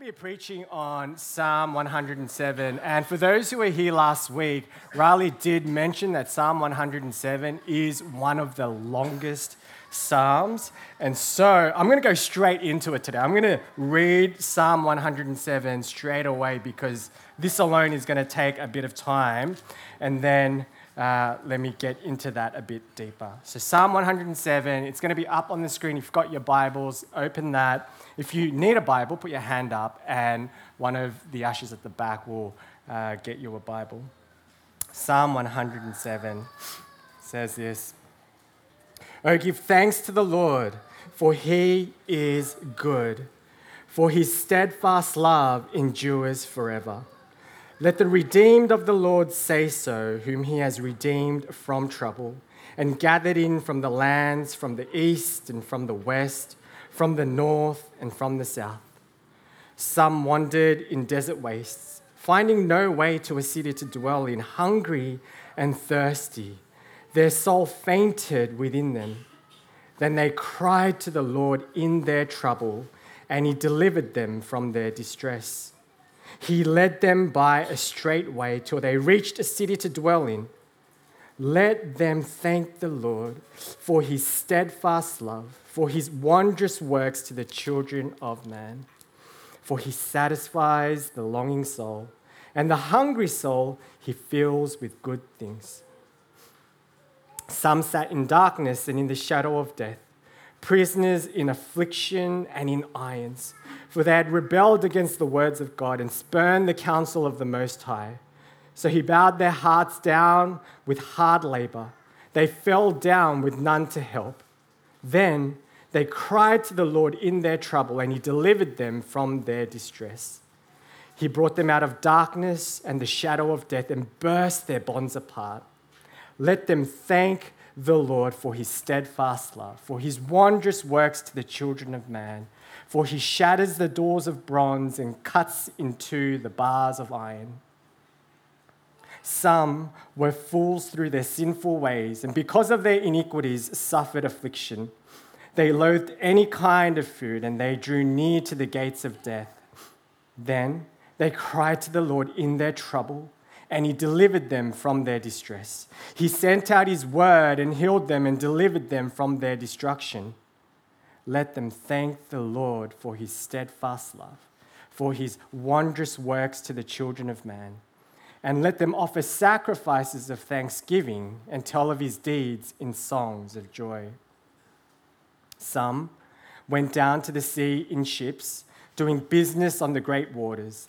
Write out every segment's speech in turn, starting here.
be preaching on Psalm 107. And for those who were here last week, Riley did mention that Psalm 107 is one of the longest Psalms. And so I'm going to go straight into it today. I'm going to read Psalm 107 straight away because this alone is going to take a bit of time. And then uh, let me get into that a bit deeper. So, Psalm 107, it's going to be up on the screen. If you've got your Bibles, open that. If you need a Bible, put your hand up, and one of the ushers at the back will uh, get you a Bible. Psalm 107 says this Oh, give thanks to the Lord, for he is good, for his steadfast love endures forever. Let the redeemed of the Lord say so, whom he has redeemed from trouble, and gathered in from the lands, from the east and from the west from the north and from the south. Some wandered in desert wastes, finding no way to a city to dwell in, hungry and thirsty. Their soul fainted within them. Then they cried to the Lord in their trouble, and He delivered them from their distress. He led them by a straight way till they reached a city to dwell in. Let them thank the Lord for his steadfast love, for his wondrous works to the children of man. For he satisfies the longing soul, and the hungry soul he fills with good things. Some sat in darkness and in the shadow of death, prisoners in affliction and in irons, for they had rebelled against the words of God and spurned the counsel of the Most High. So he bowed their hearts down with hard labor. They fell down with none to help. Then they cried to the Lord in their trouble, and he delivered them from their distress. He brought them out of darkness and the shadow of death and burst their bonds apart. Let them thank the Lord for his steadfast love, for his wondrous works to the children of man. For he shatters the doors of bronze and cuts into the bars of iron. Some were fools through their sinful ways, and because of their iniquities, suffered affliction. They loathed any kind of food, and they drew near to the gates of death. Then they cried to the Lord in their trouble, and He delivered them from their distress. He sent out His word and healed them and delivered them from their destruction. Let them thank the Lord for His steadfast love, for His wondrous works to the children of man and let them offer sacrifices of thanksgiving and tell of his deeds in songs of joy. Some went down to the sea in ships, doing business on the great waters.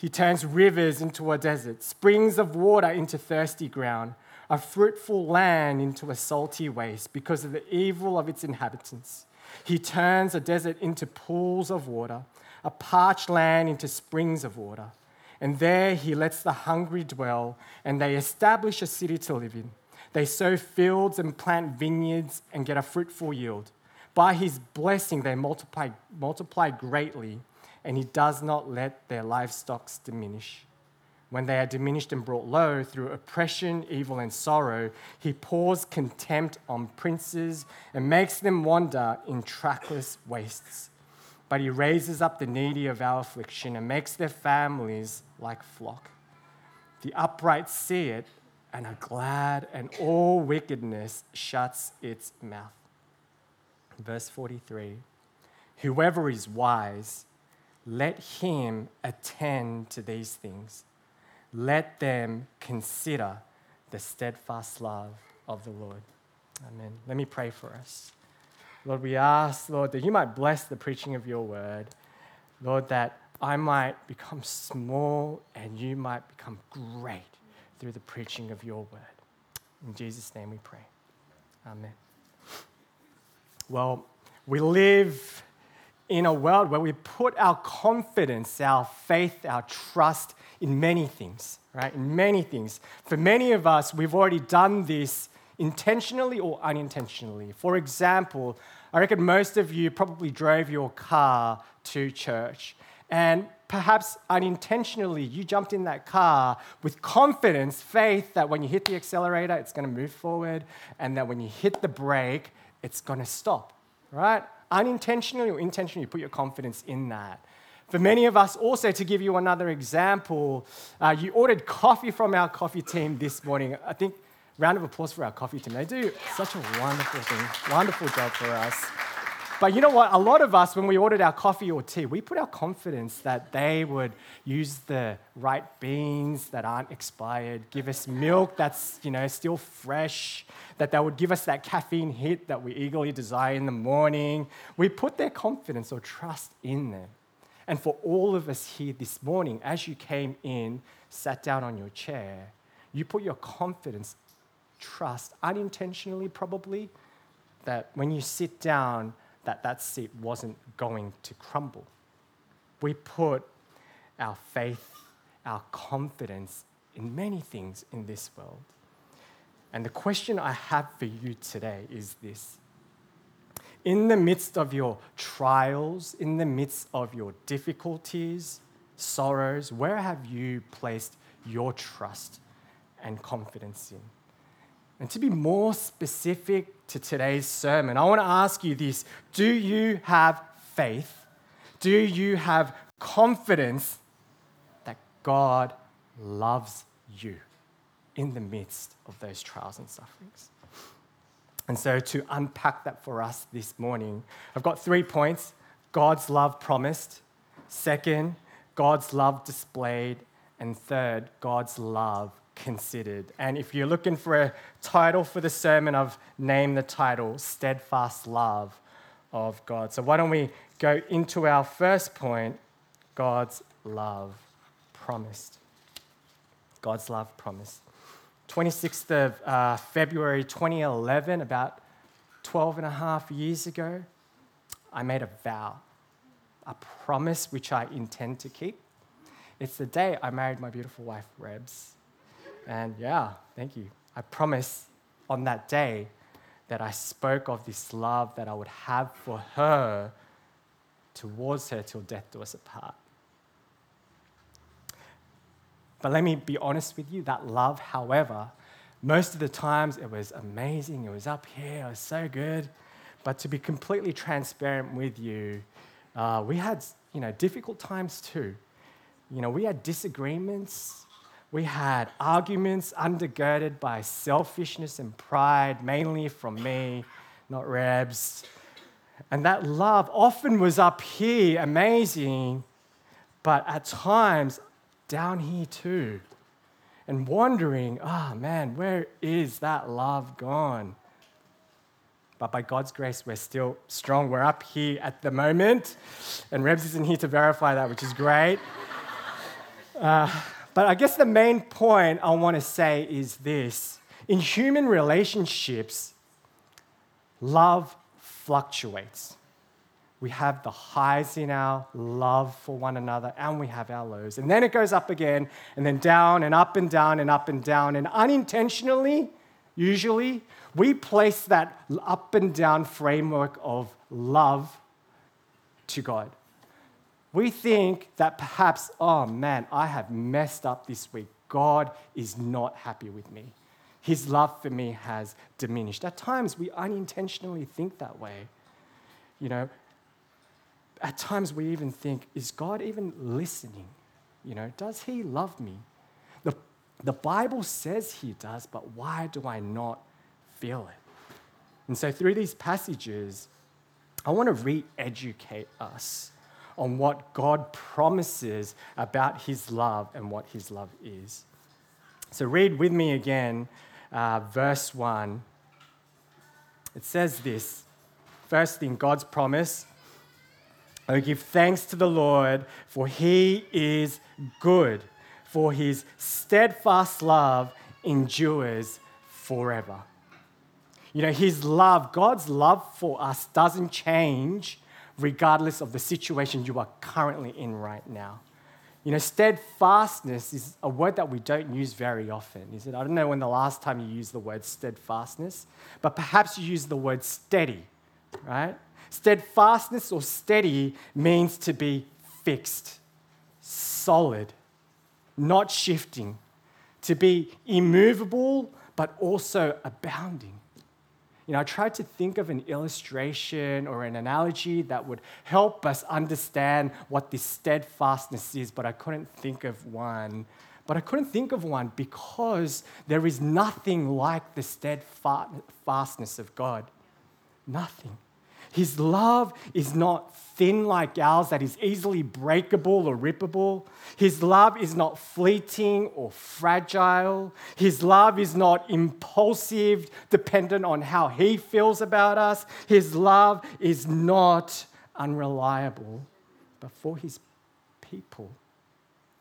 He turns rivers into a desert, springs of water into thirsty ground, a fruitful land into a salty waste because of the evil of its inhabitants. He turns a desert into pools of water, a parched land into springs of water and there he lets the hungry dwell, and they establish a city to live in. They sow fields and plant vineyards and get a fruitful yield. By his blessing, they multiply, multiply greatly, and he does not let their livestock diminish. When they are diminished and brought low through oppression, evil, and sorrow, he pours contempt on princes and makes them wander in trackless wastes but he raises up the needy of our affliction and makes their families like flock. The upright see it and are glad, and all wickedness shuts its mouth. Verse 43 Whoever is wise, let him attend to these things. Let them consider the steadfast love of the Lord. Amen. Let me pray for us. Lord, we ask, Lord, that you might bless the preaching of your word. Lord, that I might become small and you might become great through the preaching of your word. In Jesus' name we pray. Amen. Well, we live in a world where we put our confidence, our faith, our trust in many things, right? In many things. For many of us, we've already done this intentionally or unintentionally. For example, I reckon most of you probably drove your car to church. And perhaps unintentionally, you jumped in that car with confidence, faith that when you hit the accelerator, it's going to move forward, and that when you hit the brake, it's going to stop, right? Unintentionally or intentionally, you put your confidence in that. For many of us, also, to give you another example, uh, you ordered coffee from our coffee team this morning. I think, round of applause for our coffee team. They do such a wonderful thing, wonderful job for us. But you know what? A lot of us, when we ordered our coffee or tea, we put our confidence that they would use the right beans that aren't expired, give us milk that's you know still fresh, that they would give us that caffeine hit that we eagerly desire in the morning. We put their confidence or trust in them. And for all of us here this morning, as you came in, sat down on your chair, you put your confidence, trust, unintentionally probably, that when you sit down, that that seat wasn't going to crumble. We put our faith, our confidence in many things in this world. And the question I have for you today is this In the midst of your trials, in the midst of your difficulties, sorrows, where have you placed your trust and confidence in? And to be more specific to today's sermon, I want to ask you this Do you have faith? Do you have confidence that God loves you in the midst of those trials and sufferings? And so, to unpack that for us this morning, I've got three points God's love promised, second, God's love displayed, and third, God's love considered. And if you're looking for a title for the sermon, I've named the title Steadfast Love of God. So why don't we go into our first point God's love promised. God's love promised. 26th of uh, February 2011, about 12 and a half years ago, I made a vow, a promise which I intend to keep. It's the day I married my beautiful wife, Rebs. And yeah, thank you. I promise on that day that I spoke of this love that I would have for her towards her till death do us apart. But let me be honest with you that love, however, most of the times it was amazing, it was up here, it was so good. But to be completely transparent with you, uh, we had you know, difficult times too. You know, we had disagreements, we had arguments undergirded by selfishness and pride, mainly from me, not Rebs. And that love often was up here, amazing, but at times down here too. And wondering, oh man, where is that love gone? But by God's grace, we're still strong. We're up here at the moment. And Rebs isn't here to verify that, which is great. Uh, but I guess the main point I want to say is this in human relationships, love fluctuates. We have the highs in our love for one another, and we have our lows. And then it goes up again, and then down, and up and down, and up and down. And unintentionally, usually, we place that up and down framework of love to God we think that perhaps, oh man, I have messed up this week. God is not happy with me. His love for me has diminished. At times, we unintentionally think that way. You know, at times we even think, is God even listening? You know, does he love me? The, the Bible says he does, but why do I not feel it? And so, through these passages, I want to re educate us on what God promises about his love and what his love is. So read with me again uh, verse 1. It says this First thing, God's promise. Oh, give thanks to the Lord, for he is good, for his steadfast love endures forever. You know, his love, God's love for us doesn't change regardless of the situation you are currently in right now. You know, steadfastness is a word that we don't use very often, is it? I don't know when the last time you used the word steadfastness, but perhaps you use the word steady, right? Steadfastness or steady means to be fixed, solid, not shifting, to be immovable, but also abounding. You know, I tried to think of an illustration or an analogy that would help us understand what this steadfastness is, but I couldn't think of one. But I couldn't think of one because there is nothing like the steadfastness of God. Nothing. His love is not thin like ours, that is easily breakable or rippable. His love is not fleeting or fragile. His love is not impulsive, dependent on how he feels about us. His love is not unreliable. But for his people,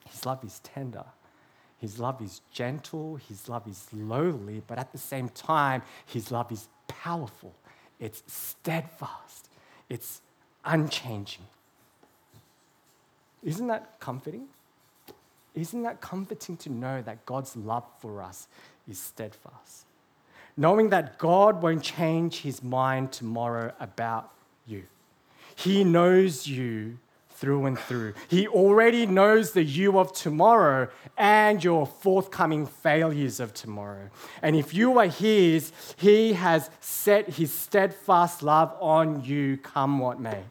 his love is tender. His love is gentle. His love is lowly. But at the same time, his love is powerful it's steadfast, it's unchanging. Isn't that comforting? Isn't that comforting to know that God's love for us is steadfast? Knowing that God won't change his mind tomorrow about you. He knows you through and through. He already knows the you of tomorrow and your forthcoming failures of tomorrow. And if you are His, He has set His steadfast love on you, come what may.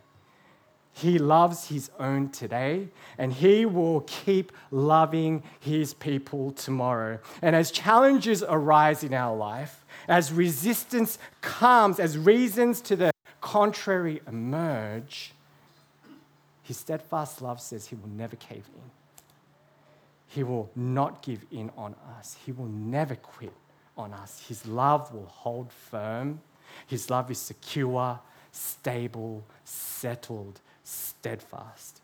He loves His own today, and He will keep loving His people tomorrow. And as challenges arise in our life, as resistance comes, as reasons to the contrary emerge, his steadfast love says he will never cave in. He will not give in on us. He will never quit on us. His love will hold firm. His love is secure, stable, settled, steadfast.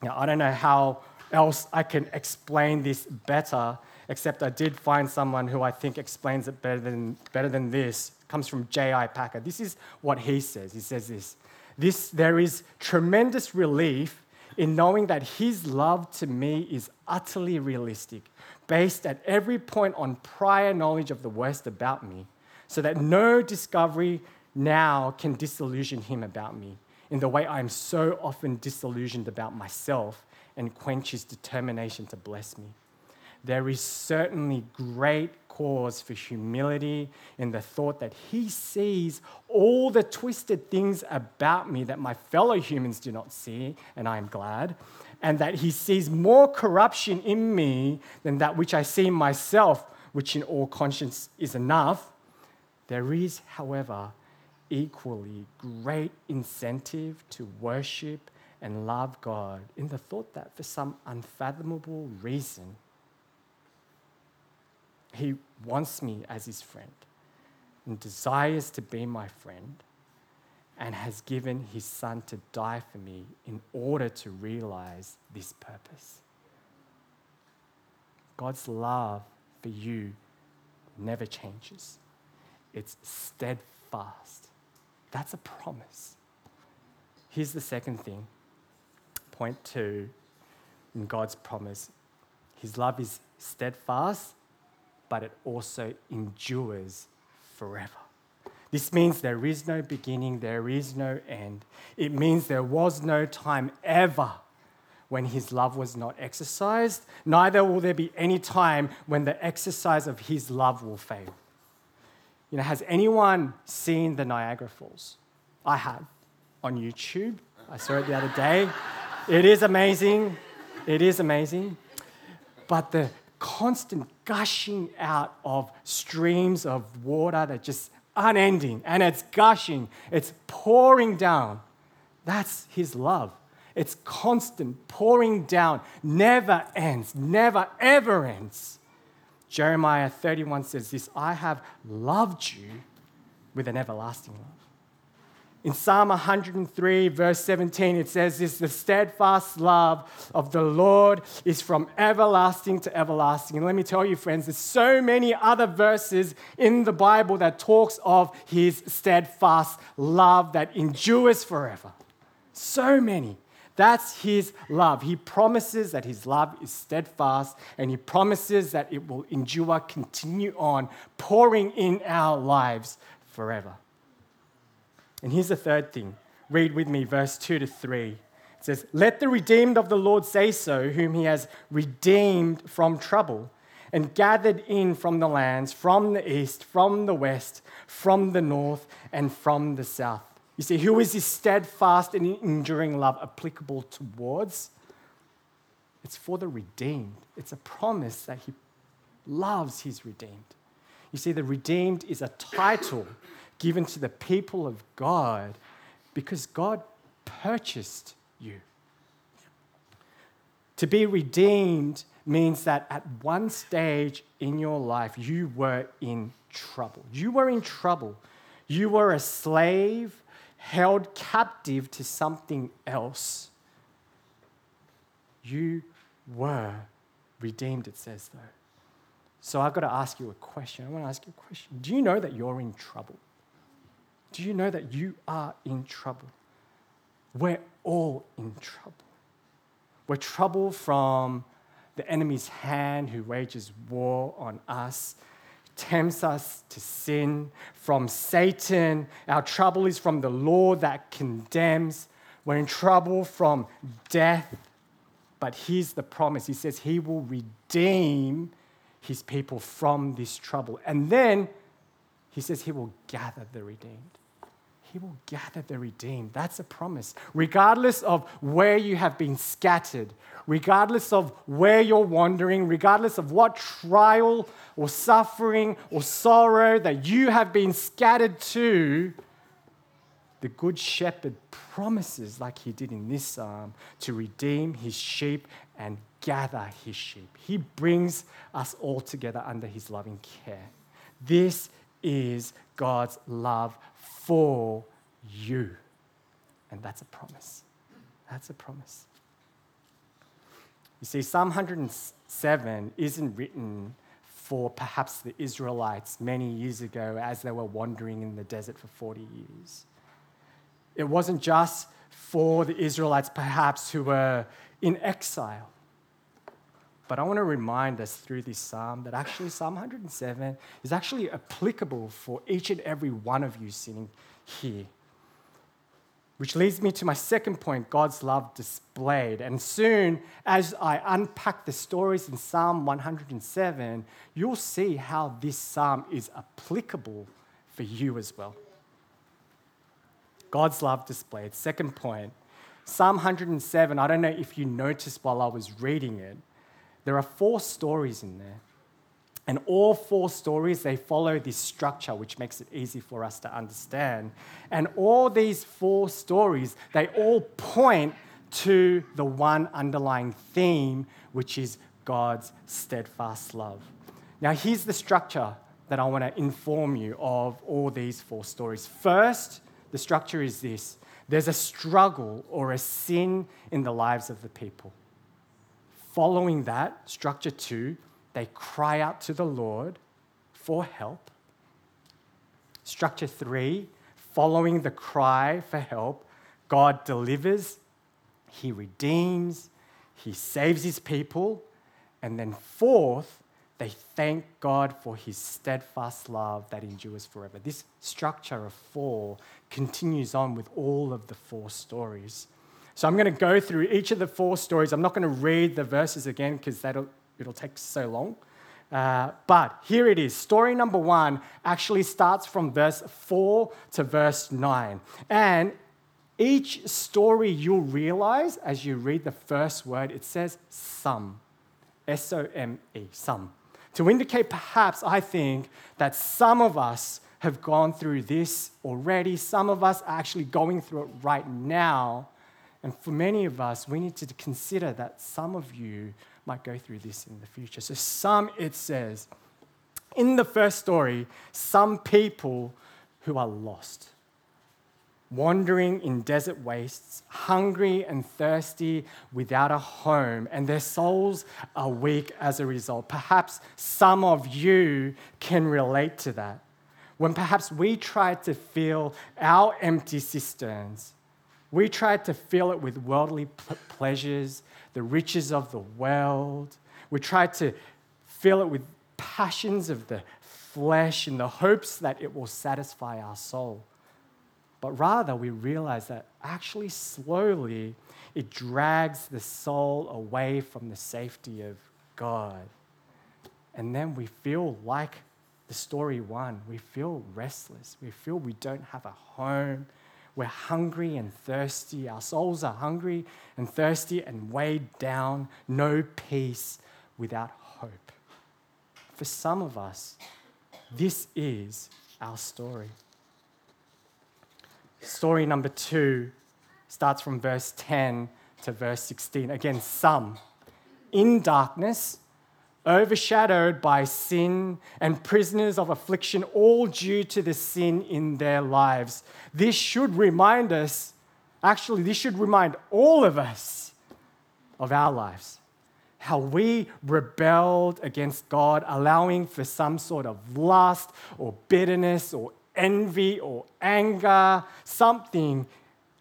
Now, I don't know how else I can explain this better, except I did find someone who I think explains it better than, better than this. It comes from J.I. Packer. This is what he says. He says this this, there is tremendous relief in knowing that His love to me is utterly realistic, based at every point on prior knowledge of the worst about me, so that no discovery now can disillusion Him about me in the way I am so often disillusioned about myself and quench His determination to bless me. There is certainly great cause for humility in the thought that He sees all the twisted things about me that my fellow humans do not see, and I am glad, and that He sees more corruption in me than that which I see in myself, which in all conscience is enough. There is, however, equally great incentive to worship and love God in the thought that for some unfathomable reason, he wants me as his friend and desires to be my friend and has given his son to die for me in order to realize this purpose. God's love for you never changes, it's steadfast. That's a promise. Here's the second thing. Point two in God's promise His love is steadfast but it also endures forever. This means there is no beginning, there is no end. It means there was no time ever when his love was not exercised, neither will there be any time when the exercise of his love will fail. You know, has anyone seen the Niagara Falls? I have on YouTube. I saw it the other day. It is amazing. It is amazing. But the constant gushing out of streams of water that just unending and it's gushing, it's pouring down. That's his love. It's constant pouring down, never ends, never ever ends. Jeremiah 31 says this I have loved you with an everlasting love. In Psalm 103, verse 17, it says this the steadfast love of the Lord is from everlasting to everlasting. And let me tell you, friends, there's so many other verses in the Bible that talks of his steadfast love that endures forever. So many. That's his love. He promises that his love is steadfast and he promises that it will endure, continue on, pouring in our lives forever. And here's the third thing. Read with me verse 2 to 3. It says, Let the redeemed of the Lord say so, whom he has redeemed from trouble and gathered in from the lands, from the east, from the west, from the north, and from the south. You see, who is this steadfast and enduring love applicable towards? It's for the redeemed. It's a promise that he loves his redeemed. You see, the redeemed is a title given to the people of God because God purchased you. To be redeemed means that at one stage in your life, you were in trouble. You were in trouble. You were a slave held captive to something else. You were redeemed, it says, though. So I've got to ask you a question. I want to ask you a question. Do you know that you're in trouble? Do you know that you are in trouble? We're all in trouble. We're trouble from the enemy's hand who wages war on us, tempts us to sin, from Satan. Our trouble is from the law that condemns. We're in trouble from death. But here's the promise He says He will redeem His people from this trouble. And then He says He will gather the redeemed. He will gather the redeemed. That's a promise. Regardless of where you have been scattered, regardless of where you're wandering, regardless of what trial or suffering or sorrow that you have been scattered to, the Good Shepherd promises, like he did in this psalm, to redeem his sheep and gather his sheep. He brings us all together under his loving care. This is God's love for you. And that's a promise. That's a promise. You see, Psalm 107 isn't written for perhaps the Israelites many years ago as they were wandering in the desert for 40 years. It wasn't just for the Israelites, perhaps, who were in exile. But I want to remind us through this psalm that actually Psalm 107 is actually applicable for each and every one of you sitting here. Which leads me to my second point God's love displayed. And soon, as I unpack the stories in Psalm 107, you'll see how this psalm is applicable for you as well. God's love displayed. Second point Psalm 107, I don't know if you noticed while I was reading it, there are four stories in there. And all four stories, they follow this structure, which makes it easy for us to understand. And all these four stories, they all point to the one underlying theme, which is God's steadfast love. Now, here's the structure that I want to inform you of all these four stories. First, the structure is this there's a struggle or a sin in the lives of the people. Following that, structure two, they cry out to the Lord for help. Structure three, following the cry for help, God delivers, He redeems, He saves His people. And then, fourth, they thank God for His steadfast love that endures forever. This structure of four continues on with all of the four stories. So I'm going to go through each of the four stories. I'm not going to read the verses again because that'll it'll take so long. Uh, but here it is. Story number one actually starts from verse 4 to verse 9. And each story you'll realize as you read the first word, it says some. S O M E, some. To indicate perhaps, I think, that some of us have gone through this already. Some of us are actually going through it right now. And for many of us, we need to consider that some of you might go through this in the future. So, some, it says, In the first story, some people who are lost, wandering in desert wastes, hungry and thirsty without a home, and their souls are weak as a result. Perhaps some of you can relate to that. When perhaps we try to fill our empty cisterns, we try to fill it with worldly pleasures, the riches of the world. We try to fill it with passions of the flesh in the hopes that it will satisfy our soul. But rather, we realize that actually, slowly, it drags the soul away from the safety of God. And then we feel like the story one. We feel restless. We feel we don't have a home. We're hungry and thirsty. Our souls are hungry and thirsty and weighed down. No peace without hope. For some of us, this is our story. Story number two starts from verse 10 to verse 16. Again, some in darkness, overshadowed by sin and prisoners of affliction, all due to the sin in their lives. This should remind us, actually, this should remind all of us of our lives. How we rebelled against God, allowing for some sort of lust or bitterness or envy or anger, something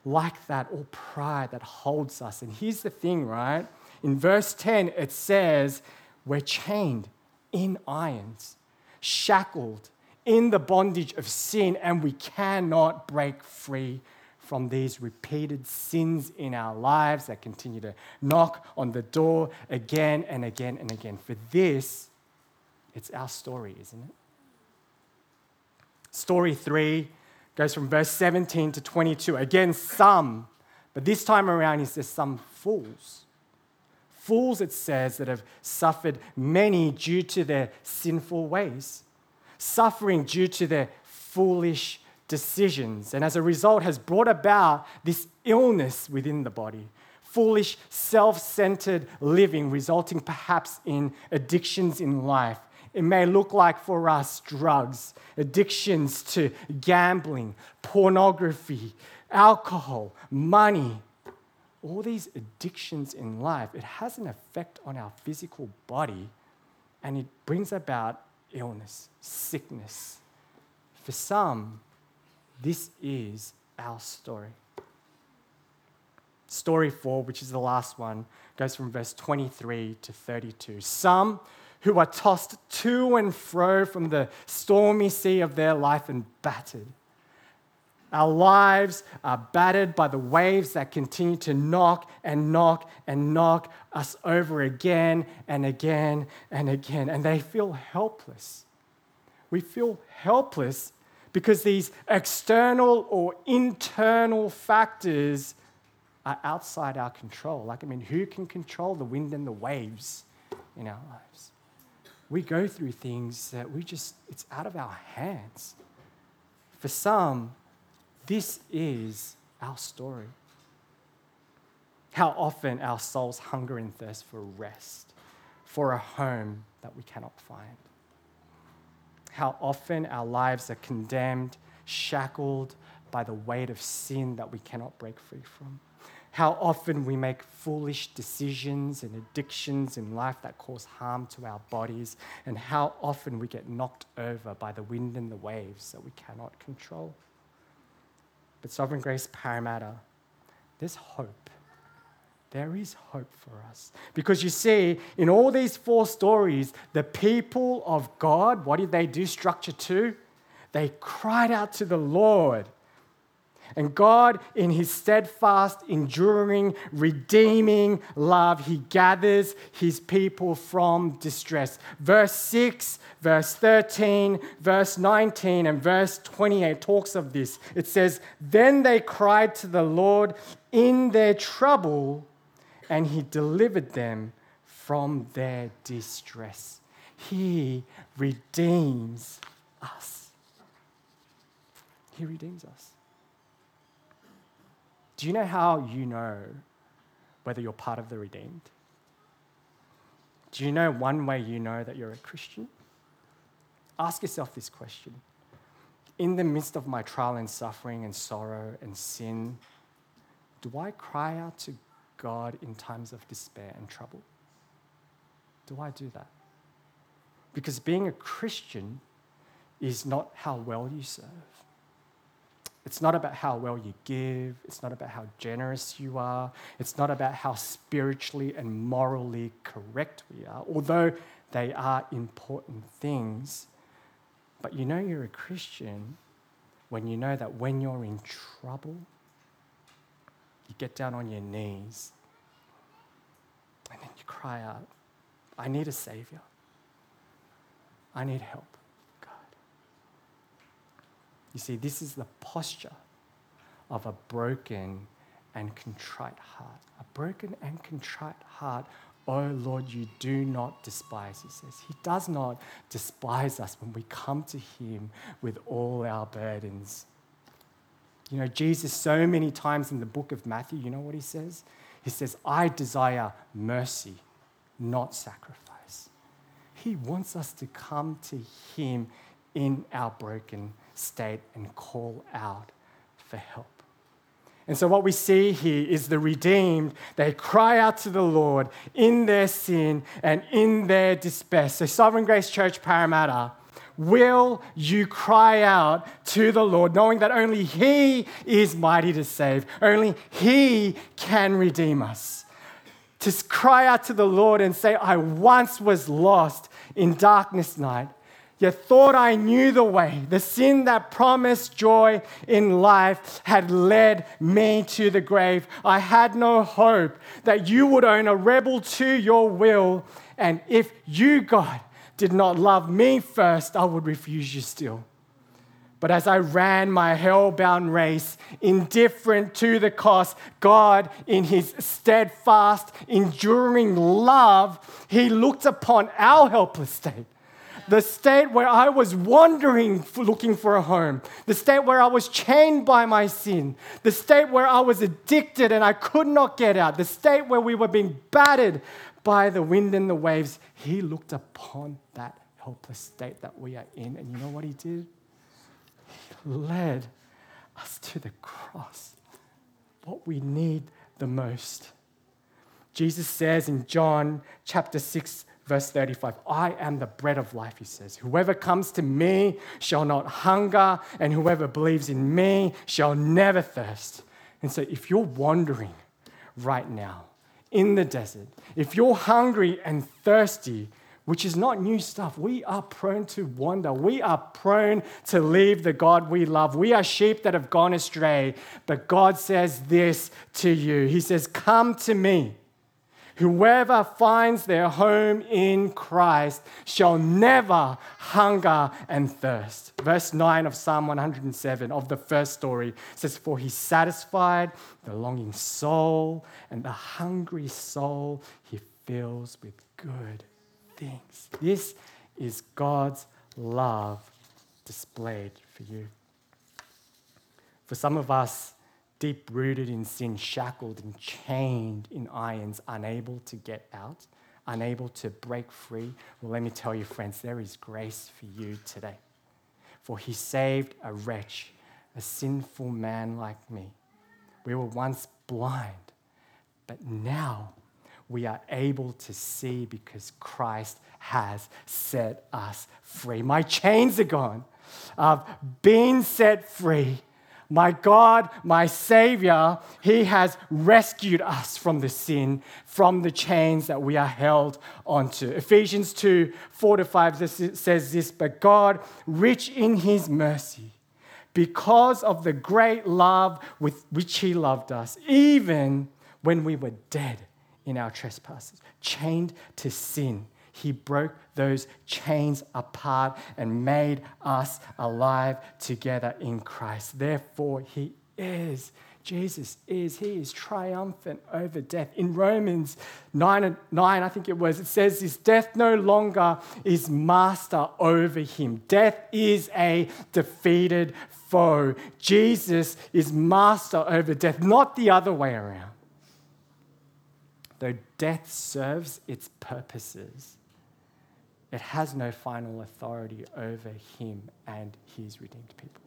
like that, or pride that holds us. And here's the thing, right? In verse 10, it says, We're chained in irons, shackled in the bondage of sin, and we cannot break free from these repeated sins in our lives that continue to knock on the door again and again and again. For this, it's our story, isn't it? Story three goes from verse 17 to 22. Again, some, but this time around, he says some fools. Fools, it says, that have suffered many due to their sinful ways, suffering due to their foolish decisions, and as a result has brought about this illness within the body. Foolish, self centered living, resulting perhaps in addictions in life, it may look like for us drugs, addictions to gambling, pornography, alcohol, money. All these addictions in life, it has an effect on our physical body and it brings about illness, sickness. For some, this is our story. Story four, which is the last one, goes from verse 23 to 32. Some who are tossed to and fro from the stormy sea of their life and battered. Our lives are battered by the waves that continue to knock and knock and knock us over again and again and again. And they feel helpless. We feel helpless because these external or internal factors are outside our control. Like, I mean, who can control the wind and the waves in our lives? we go through things that we just, it's out of our hands. For some, this is our story. How often our souls hunger and thirst for rest, for a home that we cannot find. How often our lives are condemned, shackled by the weight of sin that we cannot break free from how often we make foolish decisions and addictions in life that cause harm to our bodies, and how often we get knocked over by the wind and the waves that we cannot control. But Sovereign Grace Parramatta, there's hope. There is hope for us. Because you see, in all these four stories, the people of God, what did they do? Structure two? They cried out to the Lord and God, in his steadfast, enduring, redeeming love, he gathers his people from distress. Verse 6, verse 13, verse 19, and verse 28 talks of this. It says, Then they cried to the Lord in their trouble, and he delivered them from their distress. He redeems us. He redeems us. Do you know how you know whether you're part of the redeemed? Do you know one way you know that you're a Christian? Ask yourself this question In the midst of my trial and suffering and sorrow and sin, do I cry out to God in times of despair and trouble? Do I do that? Because being a Christian is not how well you serve. It's not about how well you give. It's not about how generous you are. It's not about how spiritually and morally correct we are, although they are important things. But you know you're a Christian when you know that when you're in trouble, you get down on your knees and then you cry out, I need a Savior. I need help. You see, this is the posture of a broken and contrite heart. A broken and contrite heart. Oh Lord, you do not despise, he says. He does not despise us when we come to him with all our burdens. You know, Jesus, so many times in the book of Matthew, you know what he says? He says, I desire mercy, not sacrifice. He wants us to come to him in our broken state and call out for help. And so, what we see here is the redeemed, they cry out to the Lord in their sin and in their despair. So, Sovereign Grace Church Parramatta, Will you cry out to the Lord, knowing that only He is mighty to save, only He can redeem us? To cry out to the Lord and say, I once was lost in darkness night, yet thought I knew the way. The sin that promised joy in life had led me to the grave. I had no hope that you would own a rebel to your will. And if you, God, did not love me first, I would refuse you still. But as I ran my hell-bound race, indifferent to the cost, God, in his steadfast, enduring love, he looked upon our helpless state. The state where I was wandering, looking for a home. The state where I was chained by my sin. The state where I was addicted and I could not get out. The state where we were being battered by the wind and the waves, he looked upon that helpless state that we are in. And you know what he did? He led us to the cross, what we need the most. Jesus says in John chapter 6, verse 35, I am the bread of life, he says. Whoever comes to me shall not hunger, and whoever believes in me shall never thirst. And so if you're wandering right now, in the desert, if you're hungry and thirsty, which is not new stuff, we are prone to wander. We are prone to leave the God we love. We are sheep that have gone astray. But God says this to you He says, Come to me. Whoever finds their home in Christ shall never hunger and thirst. Verse 9 of Psalm 107 of the first story says, For he satisfied the longing soul, and the hungry soul he fills with good things. This is God's love displayed for you. For some of us, deep rooted in sin, shackled and chained in irons, unable to get out, unable to break free. Well, let me tell you, friends, there is grace for you today. For he saved a wretch, a sinful man like me. We were once blind, but now we are able to see because Christ has set us free. My chains are gone. I've been set free my God, my Savior, He has rescued us from the sin, from the chains that we are held onto. Ephesians 2 4 to 5 says this, but God, rich in His mercy, because of the great love with which He loved us, even when we were dead in our trespasses, chained to sin he broke those chains apart and made us alive together in Christ. Therefore, He is. Jesus is. He is triumphant over death. In Romans 9, 9, I think it was, it says this death no longer is master over him. Death is a defeated foe. Jesus is master over death, not the other way around. Though death serves its purposes, it has no final authority over him and his redeemed people.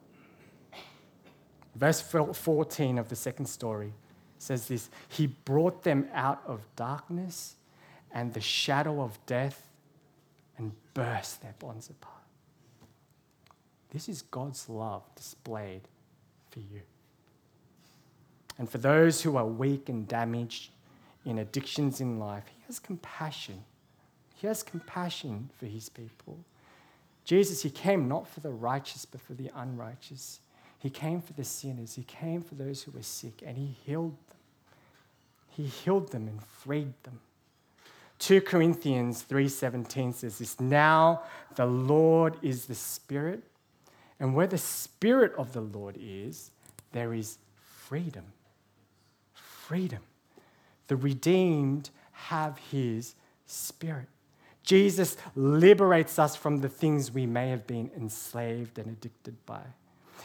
Verse 14 of the second story says this He brought them out of darkness and the shadow of death and burst their bonds apart. This is God's love displayed for you. And for those who are weak and damaged in addictions in life, He has compassion. He has compassion for His people. Jesus, He came not for the righteous, but for the unrighteous. He came for the sinners. He came for those who were sick, and He healed them. He healed them and freed them. 2 Corinthians 3:17 says this, "Now the Lord is the Spirit, and where the Spirit of the Lord is, there is freedom." Freedom. The redeemed have his spirit. Jesus liberates us from the things we may have been enslaved and addicted by.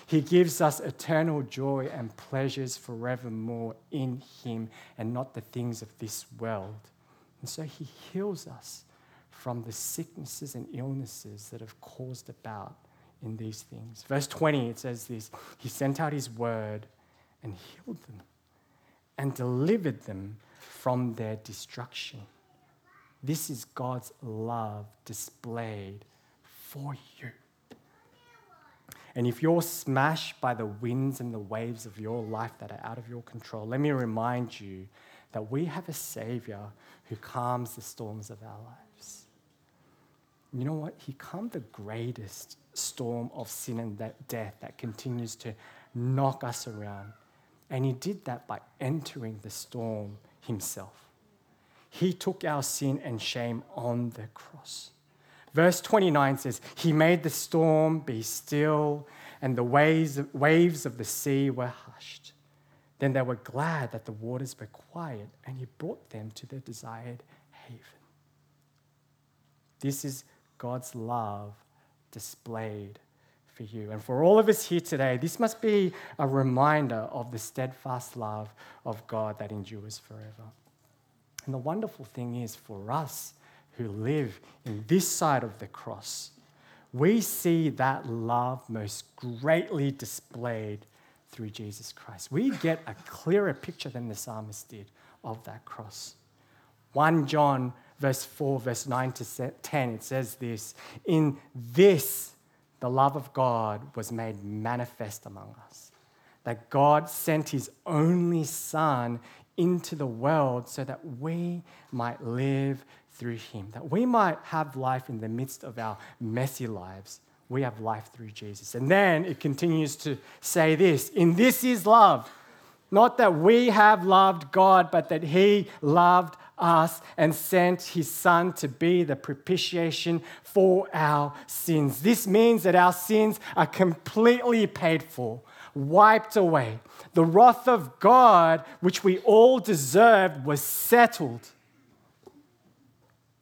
He gives us eternal joy and pleasures forevermore in Him and not the things of this world. And so He heals us from the sicknesses and illnesses that have caused about in these things. Verse 20, it says this He sent out His word and healed them and delivered them from their destruction. This is God's love displayed for you. And if you're smashed by the winds and the waves of your life that are out of your control, let me remind you that we have a Savior who calms the storms of our lives. You know what? He calmed the greatest storm of sin and that death that continues to knock us around. And He did that by entering the storm Himself. He took our sin and shame on the cross. Verse 29 says, He made the storm be still, and the waves, waves of the sea were hushed. Then they were glad that the waters were quiet, and He brought them to their desired haven. This is God's love displayed for you. And for all of us here today, this must be a reminder of the steadfast love of God that endures forever. And the wonderful thing is for us, who live in this side of the cross, we see that love most greatly displayed through Jesus Christ. We get a clearer picture than the psalmist did of that cross. 1 John verse 4 verse 9 to 10 it says this, in this the love of God was made manifest among us. That God sent his only son into the world so that we might live through him, that we might have life in the midst of our messy lives. We have life through Jesus. And then it continues to say this in this is love. Not that we have loved God, but that He loved us and sent His Son to be the propitiation for our sins. This means that our sins are completely paid for, wiped away. The wrath of God, which we all deserved, was settled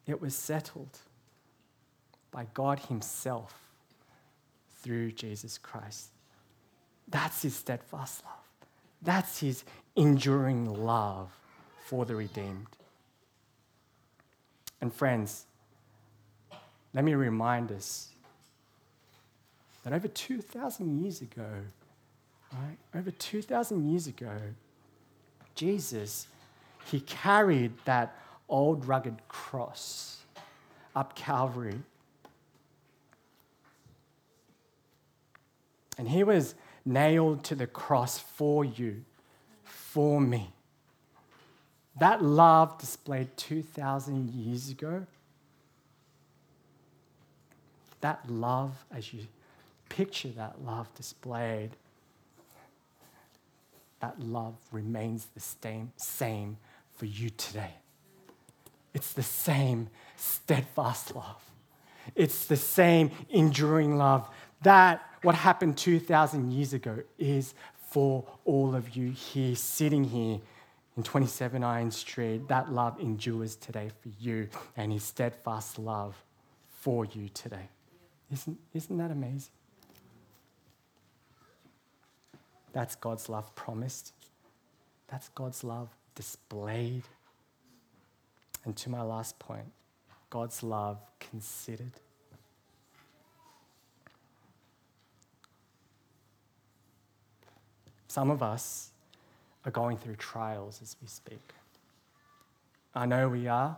it was settled by God Himself through Jesus Christ. That's His steadfast love. That's His enduring love for the redeemed. And friends, let me remind us that over 2,000 years ago, right, over 2,000 years ago, Jesus, He carried that old rugged cross up Calvary. And he was nailed to the cross for you, for me. That love displayed 2,000 years ago, that love, as you picture that love displayed, that love remains the same, same for you today. It's the same steadfast love. It's the same enduring love. That, what happened 2,000 years ago, is for all of you here, sitting here in 27 Iron Street. That love endures today for you and his steadfast love for you today. Isn't, isn't that amazing? That's God's love promised. That's God's love displayed. And to my last point, God's love considered. Some of us are going through trials as we speak. I know we are.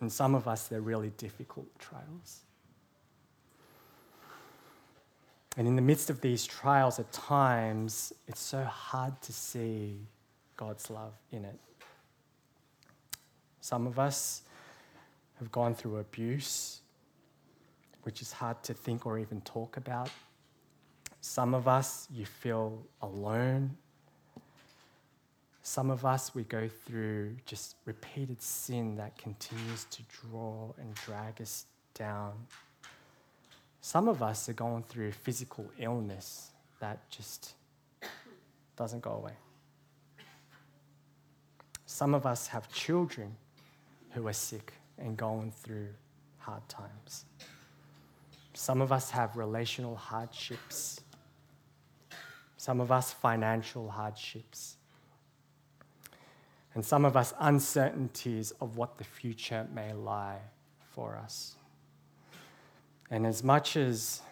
And some of us, they're really difficult trials. And in the midst of these trials, at times, it's so hard to see God's love in it. Some of us have gone through abuse, which is hard to think or even talk about. Some of us, you feel alone. Some of us, we go through just repeated sin that continues to draw and drag us down. Some of us are going through physical illness that just doesn't go away. Some of us have children who are sick and going through hard times. Some of us have relational hardships. Some of us financial hardships. And some of us uncertainties of what the future may lie for us. And as much as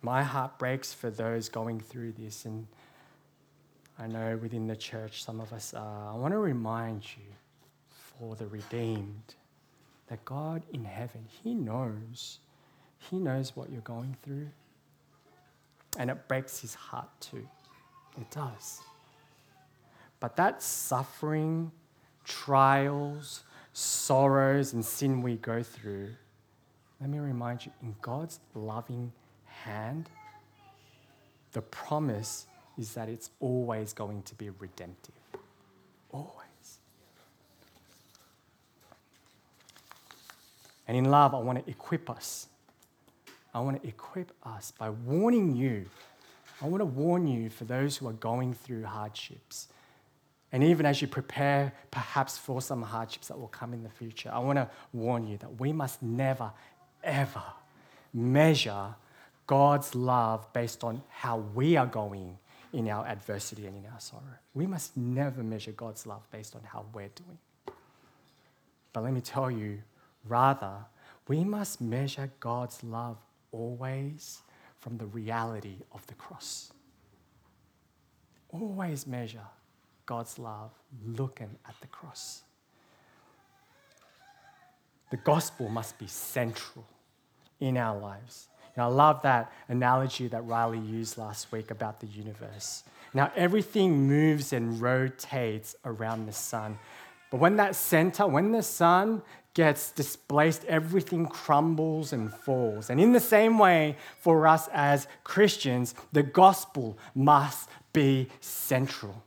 my heart breaks for those going through this, and I know within the church some of us are, I want to remind you for the redeemed that God in heaven, He knows. He knows what you're going through. And it breaks His heart too. It does. But that suffering, trials, sorrows, and sin we go through, let me remind you, in God's loving hand, the promise is that it's always going to be redemptive. Always. And in love, I want to equip us. I want to equip us by warning you. I want to warn you for those who are going through hardships. And even as you prepare perhaps for some hardships that will come in the future, I want to warn you that we must never, ever measure God's love based on how we are going in our adversity and in our sorrow. We must never measure God's love based on how we're doing. But let me tell you, Rather, we must measure God's love always from the reality of the cross. Always measure God's love looking at the cross. The gospel must be central in our lives. And I love that analogy that Riley used last week about the universe. Now, everything moves and rotates around the sun. But when that center, when the sun gets displaced, everything crumbles and falls. And in the same way, for us as Christians, the gospel must be central.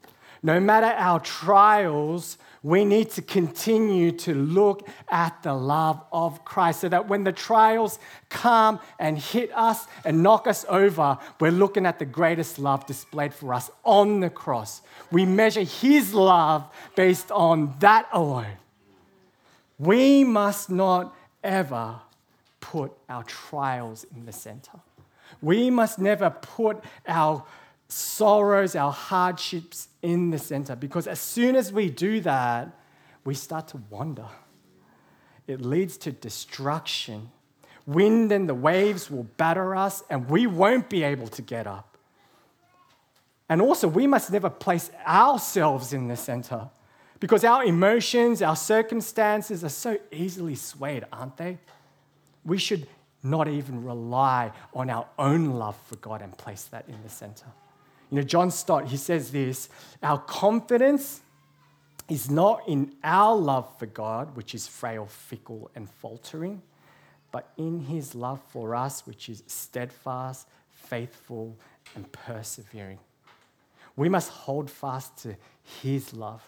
No matter our trials, we need to continue to look at the love of Christ so that when the trials come and hit us and knock us over, we're looking at the greatest love displayed for us on the cross. We measure His love based on that alone. We must not ever put our trials in the center. We must never put our sorrows, our hardships in the center because as soon as we do that, we start to wander. It leads to destruction. Wind and the waves will batter us, and we won't be able to get up. And also, we must never place ourselves in the center because our emotions, our circumstances are so easily swayed, aren't they? We should not even rely on our own love for God and place that in the center. You know, John Stott, he says this our confidence is not in our love for God, which is frail, fickle, and faltering, but in his love for us, which is steadfast, faithful, and persevering. We must hold fast to his love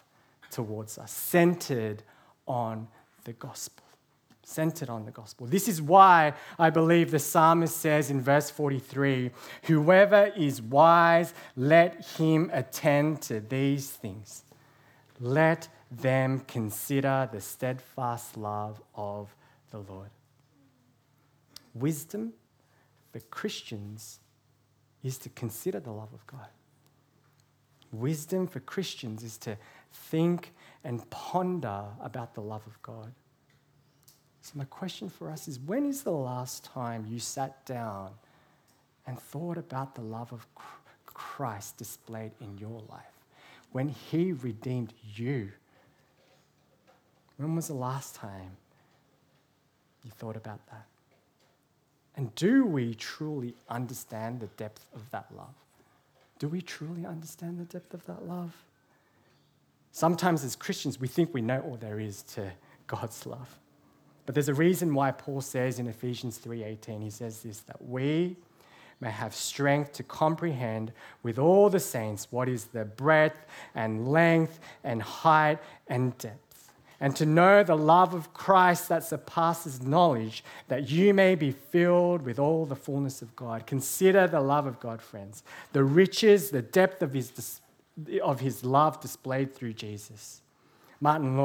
towards us, centered on the gospel. Centered on the gospel. This is why I believe the psalmist says in verse 43 Whoever is wise, let him attend to these things. Let them consider the steadfast love of the Lord. Wisdom for Christians is to consider the love of God. Wisdom for Christians is to think and ponder about the love of God. So, my question for us is when is the last time you sat down and thought about the love of Christ displayed in your life? When He redeemed you? When was the last time you thought about that? And do we truly understand the depth of that love? Do we truly understand the depth of that love? Sometimes as Christians, we think we know all there is to God's love. But there's a reason why Paul says in Ephesians 3:18 he says this that we may have strength to comprehend with all the saints what is the breadth and length and height and depth and to know the love of Christ that surpasses knowledge, that you may be filled with all the fullness of God. Consider the love of God, friends, the riches, the depth of his, of his love displayed through Jesus. Martyn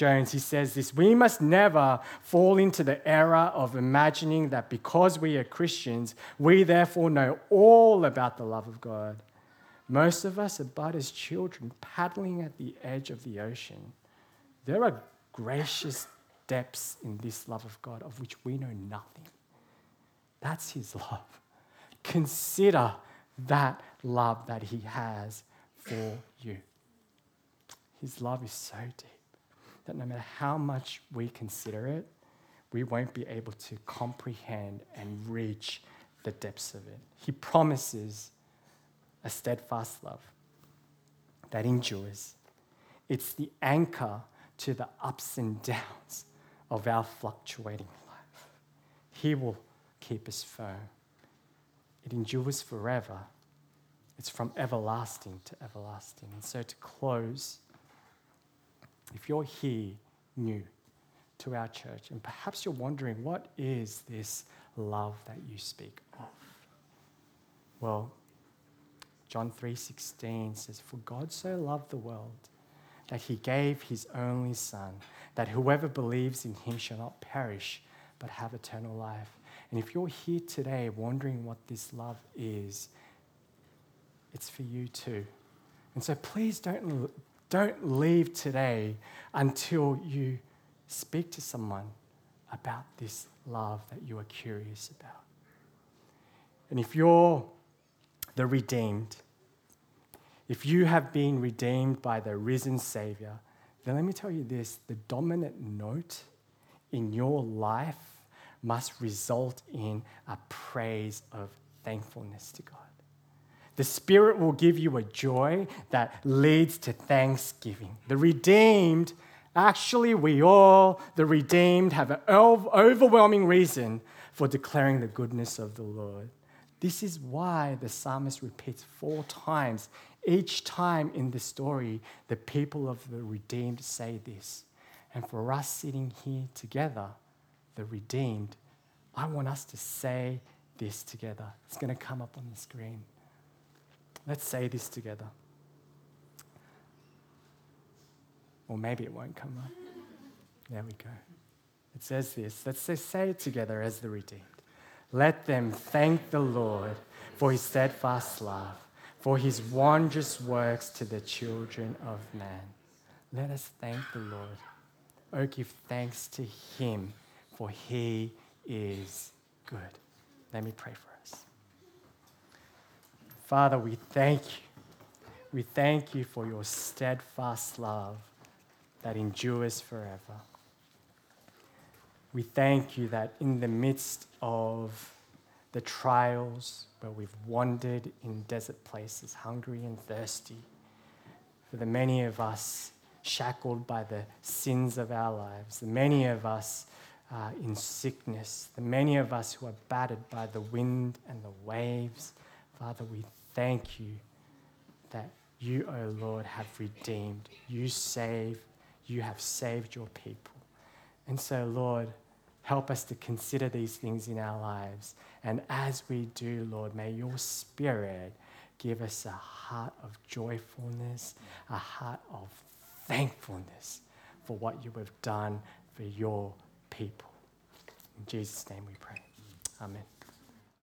Lloyd-Jones, he says this We must never fall into the error of imagining that because we are Christians, we therefore know all about the love of God. Most of us are but as children paddling at the edge of the ocean there are gracious depths in this love of God of which we know nothing. That's His love. Consider that love that He has for you. His love is so deep that no matter how much we consider it, we won't be able to comprehend and reach the depths of it. He promises a steadfast love that endures. It's the anchor to the ups and downs of our fluctuating life. He will keep us firm. It endures forever. It's from everlasting to everlasting. And so, to close, if you're here new to our church, and perhaps you're wondering, what is this love that you speak of? Well, John 3:16 says, "For God so loved the world that he gave his only Son, that whoever believes in him shall not perish, but have eternal life. And if you're here today wondering what this love is, it's for you too. And so please don't, don't leave today until you speak to someone about this love that you are curious about. And if you're the redeemed, if you have been redeemed by the risen Savior, then let me tell you this the dominant note in your life must result in a praise of thankfulness to God. The Spirit will give you a joy that leads to thanksgiving. The redeemed, actually, we all, the redeemed, have an overwhelming reason for declaring the goodness of the Lord. This is why the psalmist repeats four times each time in the story, the people of the redeemed say this. And for us sitting here together, the redeemed, I want us to say this together. It's going to come up on the screen. Let's say this together. Or maybe it won't come up. There we go. It says this. Let's say it together as the redeemed. Let them thank the Lord for his steadfast love for his wondrous works to the children of man. Let us thank the Lord. Oh, give thanks to him, for he is good. Let me pray for. Father, we thank you. We thank you for your steadfast love that endures forever. We thank you that in the midst of the trials where we've wandered in desert places, hungry and thirsty. For the many of us shackled by the sins of our lives, the many of us uh, in sickness, the many of us who are battered by the wind and the waves. Father, we thank you that you, O oh Lord, have redeemed. You save, you have saved your people. And so, Lord, Help us to consider these things in our lives. And as we do, Lord, may your spirit give us a heart of joyfulness, a heart of thankfulness for what you have done for your people. In Jesus' name we pray. Amen.